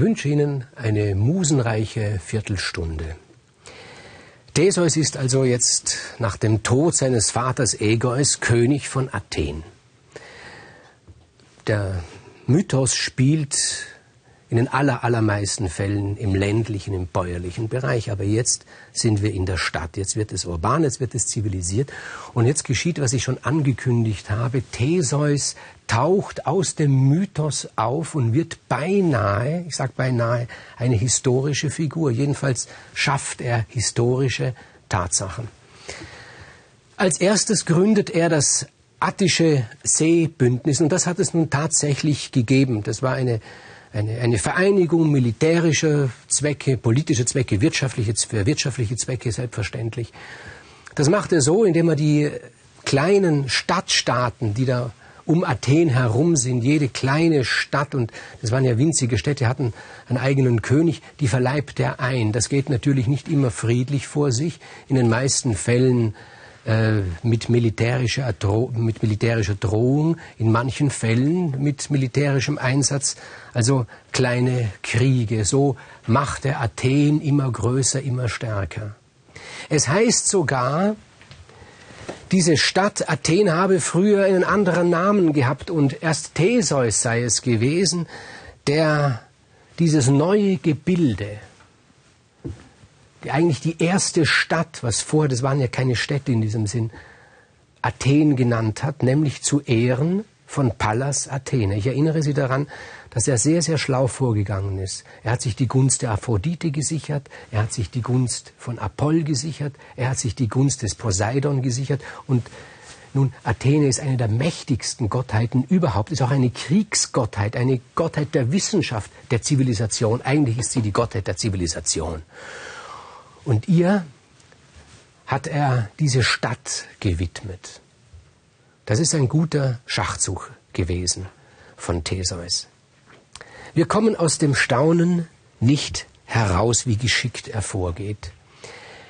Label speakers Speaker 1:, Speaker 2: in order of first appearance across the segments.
Speaker 1: wünsche Ihnen eine musenreiche Viertelstunde. Theseus ist also jetzt nach dem Tod seines Vaters Egeus König von Athen. Der Mythos spielt in den aller, allermeisten Fällen im ländlichen, im bäuerlichen Bereich. Aber jetzt sind wir in der Stadt. Jetzt wird es urban, jetzt wird es zivilisiert. Und jetzt geschieht, was ich schon angekündigt habe. Theseus taucht aus dem Mythos auf und wird beinahe, ich sage beinahe, eine historische Figur. Jedenfalls schafft er historische Tatsachen. Als erstes gründet er das attische Seebündnis und das hat es nun tatsächlich gegeben. Das war eine eine, eine Vereinigung militärischer Zwecke, politischer Zwecke, wirtschaftliche, wirtschaftliche Zwecke selbstverständlich. Das macht er so, indem er die kleinen Stadtstaaten, die da um Athen herum sind, jede kleine Stadt, und das waren ja winzige Städte, hatten einen eigenen König, die verleibt er ein. Das geht natürlich nicht immer friedlich vor sich. In den meisten Fällen äh, mit, militärischer mit militärischer Drohung, in manchen Fällen mit militärischem Einsatz, also kleine Kriege. So macht er Athen immer größer, immer stärker. Es heißt sogar, diese Stadt Athen habe früher einen anderen Namen gehabt und erst Theseus sei es gewesen, der dieses neue Gebilde, eigentlich die erste Stadt, was vorher, das waren ja keine Städte in diesem Sinn, Athen genannt hat, nämlich zu Ehren von Pallas Athene. Ich erinnere Sie daran, dass er sehr, sehr schlau vorgegangen ist. Er hat sich die Gunst der Aphrodite gesichert, er hat sich die Gunst von Apoll gesichert, er hat sich die Gunst des Poseidon gesichert und nun, Athene ist eine der mächtigsten Gottheiten überhaupt, ist auch eine Kriegsgottheit, eine Gottheit der Wissenschaft, der Zivilisation. Eigentlich ist sie die Gottheit der Zivilisation. Und ihr hat er diese Stadt gewidmet. Das ist ein guter Schachzug gewesen von Theseus. Wir kommen aus dem Staunen nicht heraus, wie geschickt er vorgeht.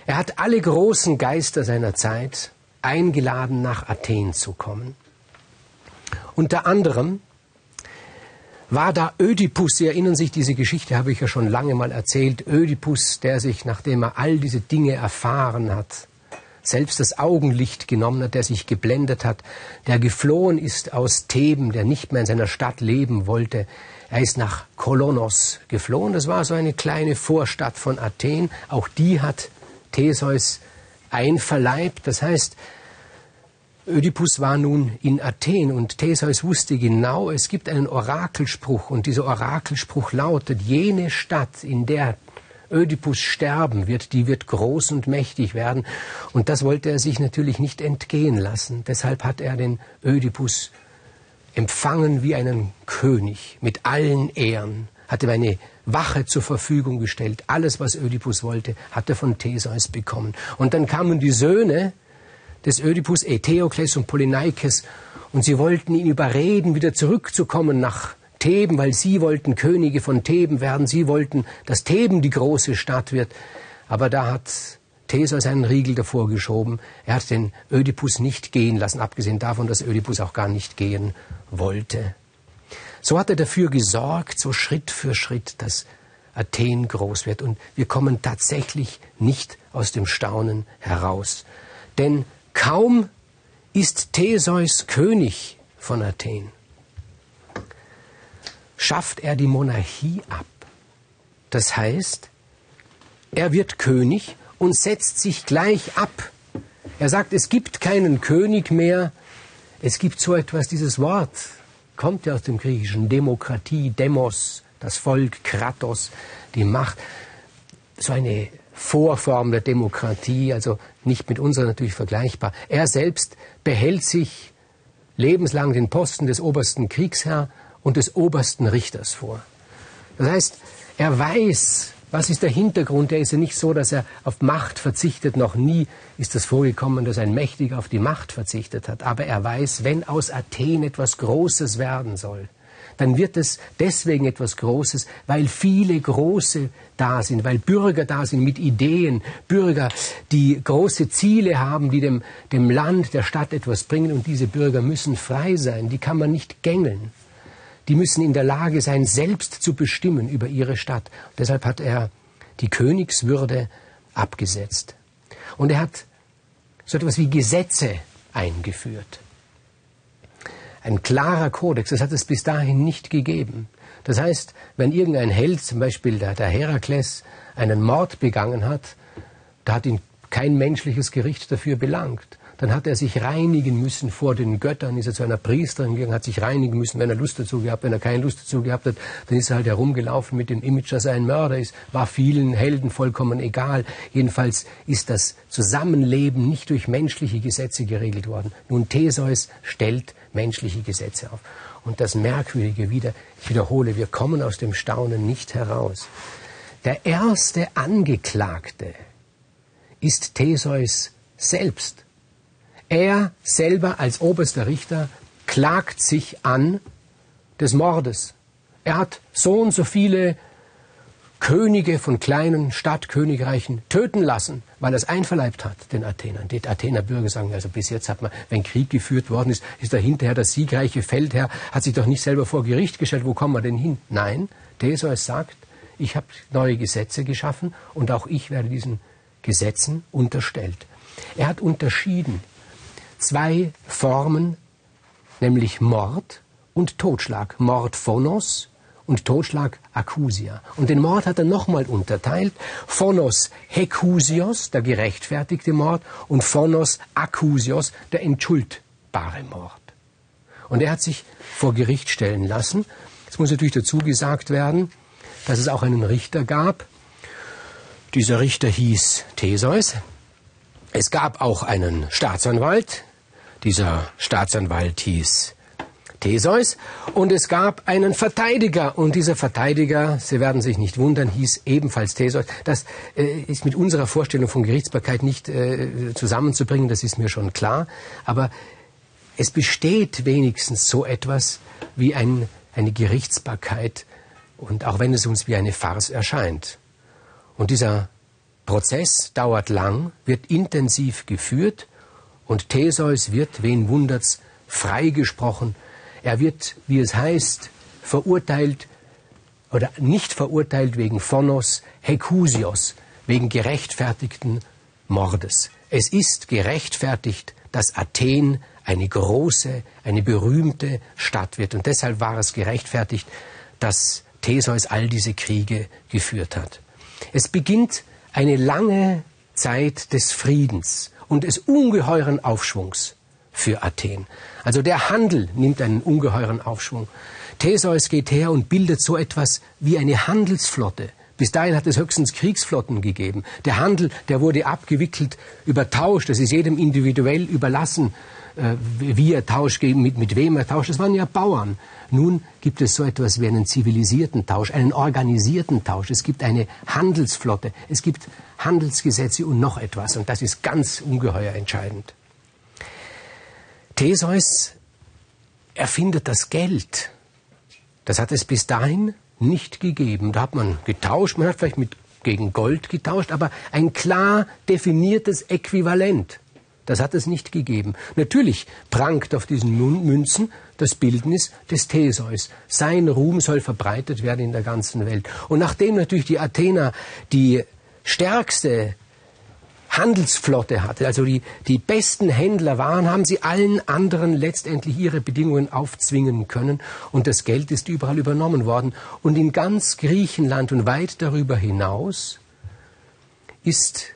Speaker 1: Er hat alle großen Geister seiner Zeit eingeladen, nach Athen zu kommen. Unter anderem war da Ödipus, Sie erinnern sich, diese Geschichte habe ich ja schon lange mal erzählt, Ödipus, der sich, nachdem er all diese Dinge erfahren hat, selbst das Augenlicht genommen hat, der sich geblendet hat, der geflohen ist aus Theben, der nicht mehr in seiner Stadt leben wollte. Er ist nach Kolonos geflohen. Das war so eine kleine Vorstadt von Athen. Auch die hat Theseus einverleibt. Das heißt, Ödipus war nun in Athen und Theseus wusste genau, es gibt einen Orakelspruch und dieser Orakelspruch lautet, jene Stadt, in der Ödipus sterben wird, die wird groß und mächtig werden. Und das wollte er sich natürlich nicht entgehen lassen. Deshalb hat er den Ödipus empfangen wie einen König mit allen Ehren, hat ihm eine Wache zur Verfügung gestellt. Alles, was Ödipus wollte, hat er von Theseus bekommen. Und dann kamen die Söhne des Ödipus, Eteokles und Polyneikes, und sie wollten ihn überreden, wieder zurückzukommen nach Theben, weil sie wollten Könige von Theben werden, sie wollten, dass Theben die große Stadt wird. Aber da hat Theseus einen Riegel davor geschoben. Er hat den Ödipus nicht gehen lassen, abgesehen davon, dass Ödipus auch gar nicht gehen wollte. So hat er dafür gesorgt, so Schritt für Schritt, dass Athen groß wird. Und wir kommen tatsächlich nicht aus dem Staunen heraus. Denn Kaum ist Theseus König von Athen, schafft er die Monarchie ab. Das heißt, er wird König und setzt sich gleich ab. Er sagt, es gibt keinen König mehr. Es gibt so etwas, dieses Wort kommt ja aus dem Griechischen, Demokratie, Demos, das Volk, Kratos, die Macht. So eine Vorform der Demokratie, also nicht mit unserer natürlich vergleichbar. Er selbst behält sich lebenslang den Posten des obersten Kriegsherr und des obersten Richters vor. Das heißt, er weiß, was ist der Hintergrund? Er ist ja nicht so, dass er auf Macht verzichtet. Noch nie ist es vorgekommen, dass ein Mächtiger auf die Macht verzichtet hat. Aber er weiß, wenn aus Athen etwas Großes werden soll, dann wird es deswegen etwas Großes, weil viele Große da sind, weil Bürger da sind mit Ideen, Bürger, die große Ziele haben, die dem, dem Land, der Stadt etwas bringen und diese Bürger müssen frei sein, die kann man nicht gängeln. die müssen in der Lage sein, selbst zu bestimmen über ihre Stadt. deshalb hat er die Königswürde abgesetzt. Und er hat so etwas wie Gesetze eingeführt. Ein klarer Kodex, das hat es bis dahin nicht gegeben. Das heißt, wenn irgendein Held, zum Beispiel der, der Herakles, einen Mord begangen hat, da hat ihn kein menschliches Gericht dafür belangt dann hat er sich reinigen müssen vor den Göttern, ist er zu einer Priesterin gegangen, hat sich reinigen müssen, wenn er Lust dazu gehabt, wenn er keine Lust dazu gehabt hat, dann ist er halt herumgelaufen mit dem Image, dass er ein Mörder ist, war vielen Helden vollkommen egal. Jedenfalls ist das Zusammenleben nicht durch menschliche Gesetze geregelt worden. Nun, Theseus stellt menschliche Gesetze auf. Und das Merkwürdige wieder, ich wiederhole, wir kommen aus dem Staunen nicht heraus. Der erste Angeklagte ist Theseus selbst. Er selber als oberster Richter klagt sich an des Mordes. Er hat so und so viele Könige von kleinen Stadtkönigreichen töten lassen, weil er es einverleibt hat, den Athenern. Die Athener Bürger sagen, also bis jetzt hat man, wenn Krieg geführt worden ist, ist da hinterher der siegreiche Feldherr, hat sich doch nicht selber vor Gericht gestellt, wo kommen wir denn hin? Nein, Theseus sagt, ich habe neue Gesetze geschaffen und auch ich werde diesen Gesetzen unterstellt. Er hat unterschieden zwei Formen, nämlich Mord und Totschlag. Mord phonos und Totschlag accusia. Und den Mord hat er nochmal unterteilt. Phonos hecusios, der gerechtfertigte Mord, und phonos accusios, der entschuldbare Mord. Und er hat sich vor Gericht stellen lassen. Es muss natürlich dazu gesagt werden, dass es auch einen Richter gab. Dieser Richter hieß Theseus. Es gab auch einen Staatsanwalt, dieser Staatsanwalt hieß Theseus. Und es gab einen Verteidiger. Und dieser Verteidiger, Sie werden sich nicht wundern, hieß ebenfalls Theseus. Das äh, ist mit unserer Vorstellung von Gerichtsbarkeit nicht äh, zusammenzubringen, das ist mir schon klar. Aber es besteht wenigstens so etwas wie ein, eine Gerichtsbarkeit. Und auch wenn es uns wie eine Farce erscheint. Und dieser Prozess dauert lang, wird intensiv geführt und Theseus wird, wen wundert's, freigesprochen. Er wird, wie es heißt, verurteilt oder nicht verurteilt wegen Phonos Hekusios, wegen gerechtfertigten Mordes. Es ist gerechtfertigt, dass Athen eine große, eine berühmte Stadt wird. Und deshalb war es gerechtfertigt, dass Theseus all diese Kriege geführt hat. Es beginnt eine lange Zeit des Friedens und des ungeheuren Aufschwungs für Athen. Also der Handel nimmt einen ungeheuren Aufschwung. Theseus geht her und bildet so etwas wie eine Handelsflotte. Bis dahin hat es höchstens Kriegsflotten gegeben. Der Handel, der wurde abgewickelt über Tausch. Das ist jedem individuell überlassen, äh, wie er tauscht, mit, mit wem er tauscht. Das waren ja Bauern. Nun gibt es so etwas wie einen zivilisierten Tausch, einen organisierten Tausch. Es gibt eine Handelsflotte. Es gibt Handelsgesetze und noch etwas. Und das ist ganz ungeheuer entscheidend. Theseus erfindet das Geld. Das hat es bis dahin nicht gegeben. Da hat man getauscht, man hat vielleicht mit, gegen Gold getauscht, aber ein klar definiertes Äquivalent. Das hat es nicht gegeben. Natürlich prangt auf diesen Münzen das Bildnis des Theseus. Sein Ruhm soll verbreitet werden in der ganzen Welt. Und nachdem natürlich die Athener die stärkste Handelsflotte hatte, also die, die besten Händler waren, haben sie allen anderen letztendlich ihre Bedingungen aufzwingen können und das Geld ist überall übernommen worden. Und in ganz Griechenland und weit darüber hinaus ist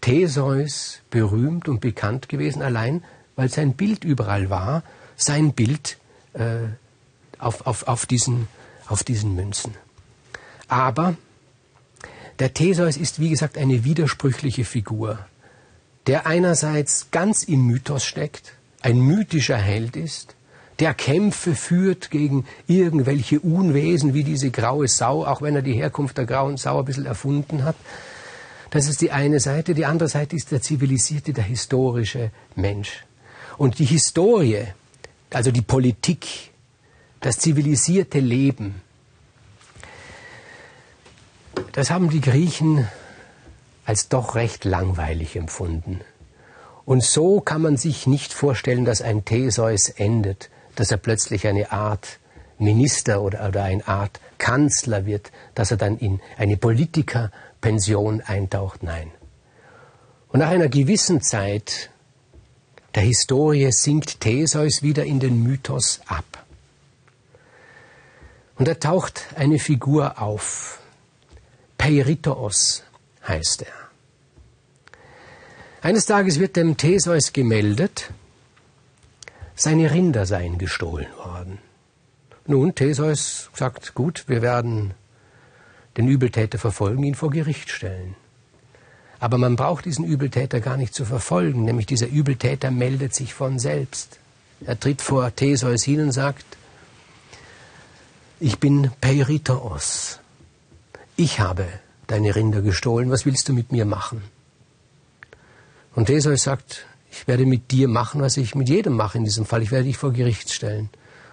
Speaker 1: Theseus berühmt und bekannt gewesen, allein weil sein Bild überall war, sein Bild äh, auf, auf, auf, diesen, auf diesen Münzen. Aber der Theseus ist, wie gesagt, eine widersprüchliche Figur, der einerseits ganz im Mythos steckt, ein mythischer Held ist, der Kämpfe führt gegen irgendwelche Unwesen wie diese graue Sau, auch wenn er die Herkunft der grauen Sau ein bisschen erfunden hat. Das ist die eine Seite. Die andere Seite ist der zivilisierte, der historische Mensch. Und die Historie, also die Politik, das zivilisierte Leben, das haben die Griechen als doch recht langweilig empfunden. Und so kann man sich nicht vorstellen, dass ein Theseus endet, dass er plötzlich eine Art Minister oder, oder eine Art Kanzler wird, dass er dann in eine Politikerpension eintaucht. Nein. Und nach einer gewissen Zeit der Historie sinkt Theseus wieder in den Mythos ab. Und da taucht eine Figur auf. Peiritos heißt er. Eines Tages wird dem Theseus gemeldet, seine Rinder seien gestohlen worden. Nun, Theseus sagt, gut, wir werden den Übeltäter verfolgen, ihn vor Gericht stellen. Aber man braucht diesen Übeltäter gar nicht zu verfolgen, nämlich dieser Übeltäter meldet sich von selbst. Er tritt vor Theseus hin und sagt, ich bin Peiritos. Ich habe deine Rinder gestohlen, was willst du mit mir machen? Und Theseus sagt, ich werde mit dir machen, was ich mit jedem mache in diesem Fall, ich werde dich vor Gericht stellen.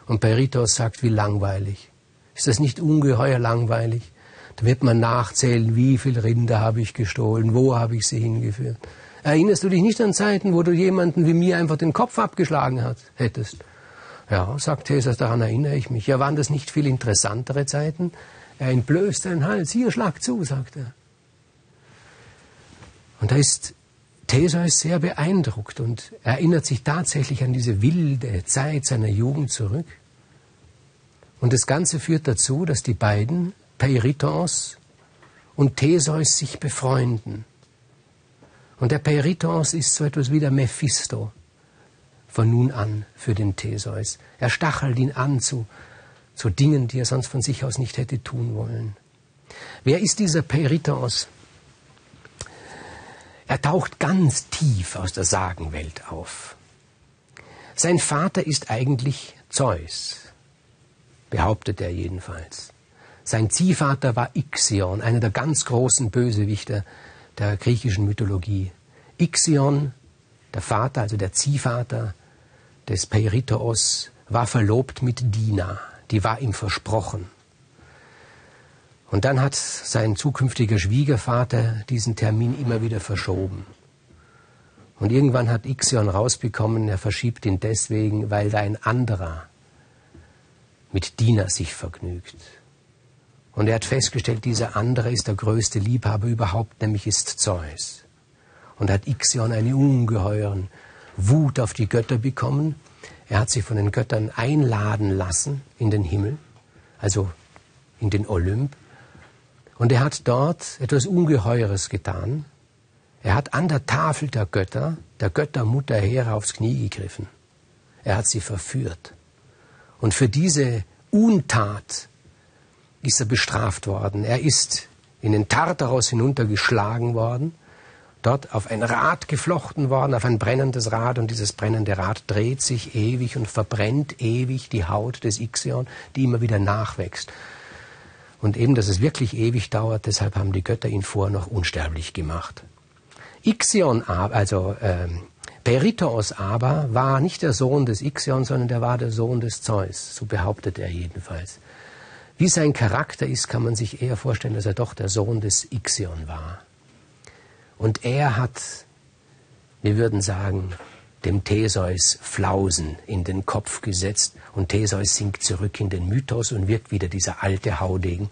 Speaker 1: Und Peritos sagt, wie langweilig. Ist das nicht ungeheuer langweilig? Da wird man nachzählen, wie viel Rinder habe ich gestohlen, wo habe ich sie hingeführt. Erinnerst du dich nicht an Zeiten, wo du jemanden wie mir einfach den Kopf abgeschlagen hat, hättest? Ja, sagt Jesus, daran erinnere ich mich. Ja, waren das nicht viel interessantere Zeiten? Er entblößt seinen Hals. Hier, schlag zu, sagt er. Und da ist Theseus sehr beeindruckt und erinnert sich tatsächlich an diese wilde Zeit seiner Jugend zurück. Und das Ganze führt dazu, dass die beiden Peiritos und Theseus sich befreunden. Und der Peiritos ist so etwas wie der Mephisto von nun an für den Theseus. Er stachelt ihn an zu, zu Dingen, die er sonst von sich aus nicht hätte tun wollen. Wer ist dieser Peiritos? Er taucht ganz tief aus der Sagenwelt auf. Sein Vater ist eigentlich Zeus, behauptet er jedenfalls. Sein Ziehvater war Ixion, einer der ganz großen Bösewichter der griechischen Mythologie. Ixion, der Vater, also der Ziehvater des Peiritos, war verlobt mit Dina, die war ihm versprochen. Und dann hat sein zukünftiger Schwiegervater diesen Termin immer wieder verschoben. Und irgendwann hat Ixion rausbekommen, er verschiebt ihn deswegen, weil da ein anderer mit Dina sich vergnügt. Und er hat festgestellt, dieser andere ist der größte Liebhaber überhaupt, nämlich ist Zeus. Und hat Ixion eine ungeheuren Wut auf die Götter bekommen. Er hat sich von den Göttern einladen lassen in den Himmel, also in den Olymp. Und er hat dort etwas Ungeheures getan. Er hat an der Tafel der Götter, der Göttermutter Hera aufs Knie gegriffen. Er hat sie verführt. Und für diese Untat ist er bestraft worden. Er ist in den Tartaros hinuntergeschlagen worden, dort auf ein Rad geflochten worden, auf ein brennendes Rad, und dieses brennende Rad dreht sich ewig und verbrennt ewig die Haut des Ixion, die immer wieder nachwächst. Und eben, dass es wirklich ewig dauert, deshalb haben die Götter ihn vorher noch unsterblich gemacht. Ixion, also äh, Peritos aber, war nicht der Sohn des Ixion, sondern der war der Sohn des Zeus, so behauptet er jedenfalls. Wie sein Charakter ist, kann man sich eher vorstellen, dass er doch der Sohn des Ixion war. Und er hat, wir würden sagen, dem Theseus Flausen in den Kopf gesetzt und Theseus sinkt zurück in den Mythos und wird wieder dieser alte Haudegen,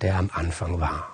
Speaker 1: der am Anfang war.